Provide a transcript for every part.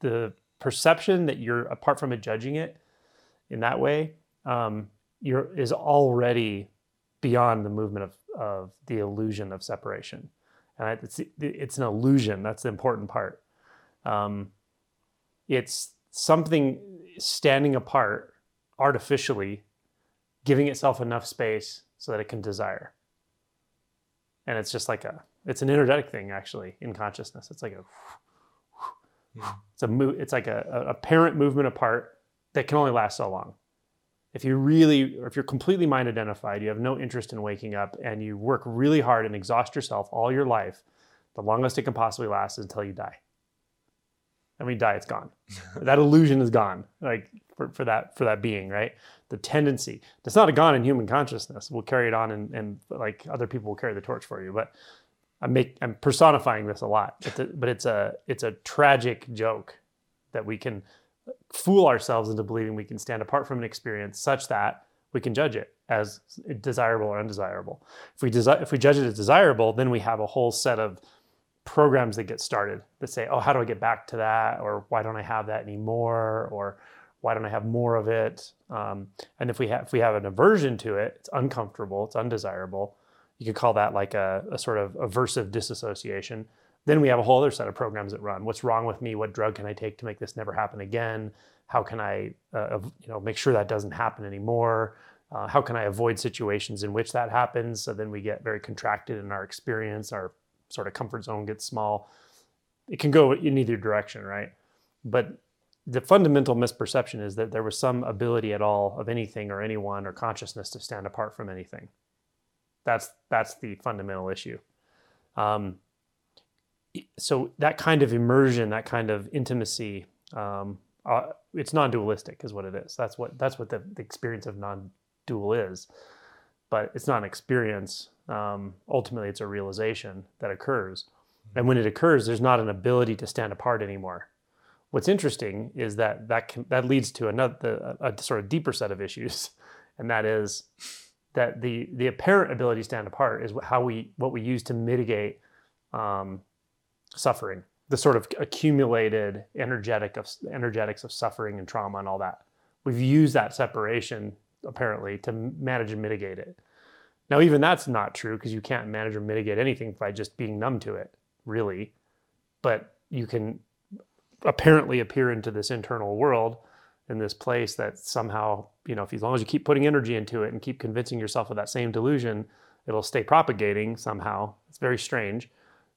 the perception that you're apart from it judging it in that way um, you're is already beyond the movement of, of the illusion of separation. And it's it's an illusion. That's the important part. Um, it's something standing apart artificially giving itself enough space so that it can desire. And it's just like a it's an energetic thing actually in consciousness. It's like a yeah. it's a mo- it's like a, a apparent movement apart that can only last so long. If you really or if you're completely mind identified you have no interest in waking up and you work really hard and exhaust yourself all your life the longest it can possibly last is until you die. And when you die it's gone. That illusion is gone like for, for that for that being right? The tendency that's not a gone in human consciousness. We'll carry it on and, and like other people will carry the torch for you but i make i'm personifying this a lot it's a, but it's a it's a tragic joke that we can fool ourselves into believing we can stand apart from an experience such that we can judge it as desirable or undesirable if we desi- if we judge it as desirable then we have a whole set of programs that get started that say oh how do i get back to that or why don't i have that anymore or why don't I have more of it? Um, and if we have if we have an aversion to it, it's uncomfortable, it's undesirable. You could call that like a, a sort of aversive disassociation. Then we have a whole other set of programs that run. What's wrong with me? What drug can I take to make this never happen again? How can I, uh, you know, make sure that doesn't happen anymore? Uh, how can I avoid situations in which that happens? So then we get very contracted in our experience. Our sort of comfort zone gets small. It can go in either direction, right? But the fundamental misperception is that there was some ability at all of anything or anyone or consciousness to stand apart from anything. That's that's the fundamental issue. Um, so that kind of immersion, that kind of intimacy, um, uh, it's non-dualistic, is what it is. That's what that's what the, the experience of non-dual is. But it's not an experience. Um, ultimately, it's a realization that occurs, and when it occurs, there's not an ability to stand apart anymore What's interesting is that that can, that leads to another a, a sort of deeper set of issues, and that is that the the apparent ability to stand apart is how we what we use to mitigate um, suffering, the sort of accumulated energetic of energetics of suffering and trauma and all that. We've used that separation apparently to manage and mitigate it. Now, even that's not true because you can't manage or mitigate anything by just being numb to it, really. But you can apparently appear into this internal world in this place that somehow, you know, if as long as you keep putting energy into it and keep convincing yourself of that same delusion, it'll stay propagating somehow. It's very strange.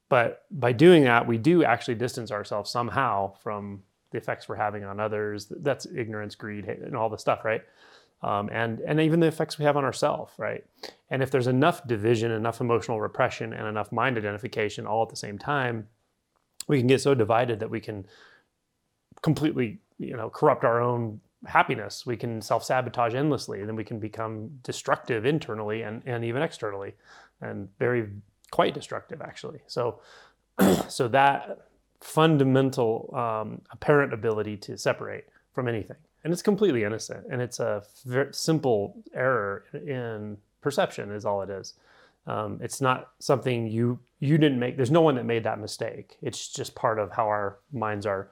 But by doing that, we do actually distance ourselves somehow from the effects we're having on others. That's ignorance, greed, and all the stuff, right? Um, and and even the effects we have on ourselves, right? And if there's enough division, enough emotional repression, and enough mind identification all at the same time, we can get so divided that we can completely you know corrupt our own happiness. We can self-sabotage endlessly and then we can become destructive internally and, and even externally and very quite destructive actually. So so that fundamental um, apparent ability to separate from anything and it's completely innocent and it's a very simple error in perception is all it is. Um, it's not something you you didn't make there's no one that made that mistake. It's just part of how our minds are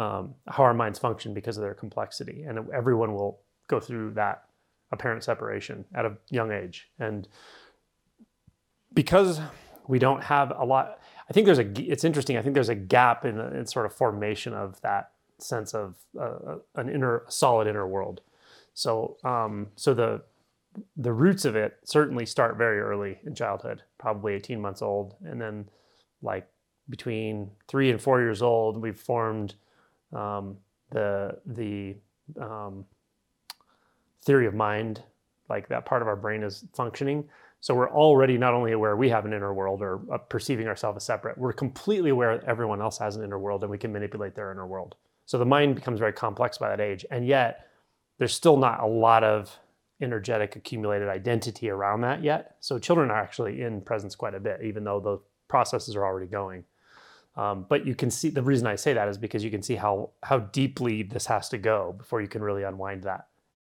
um, how our minds function because of their complexity. And everyone will go through that apparent separation at a young age. And because we don't have a lot i think there's a it's interesting i think there's a gap in, in sort of formation of that sense of uh, an inner solid inner world. So um, so the the roots of it certainly start very early in childhood, probably 18 months old. And then, like between three and four years old, we've formed um, the, the um, theory of mind, like that part of our brain is functioning. So we're already not only aware we have an inner world or uh, perceiving ourselves as separate, we're completely aware everyone else has an inner world and we can manipulate their inner world. So the mind becomes very complex by that age. And yet, there's still not a lot of energetic accumulated identity around that yet. So children are actually in presence quite a bit, even though the processes are already going. Um, but you can see the reason I say that is because you can see how how deeply this has to go before you can really unwind that.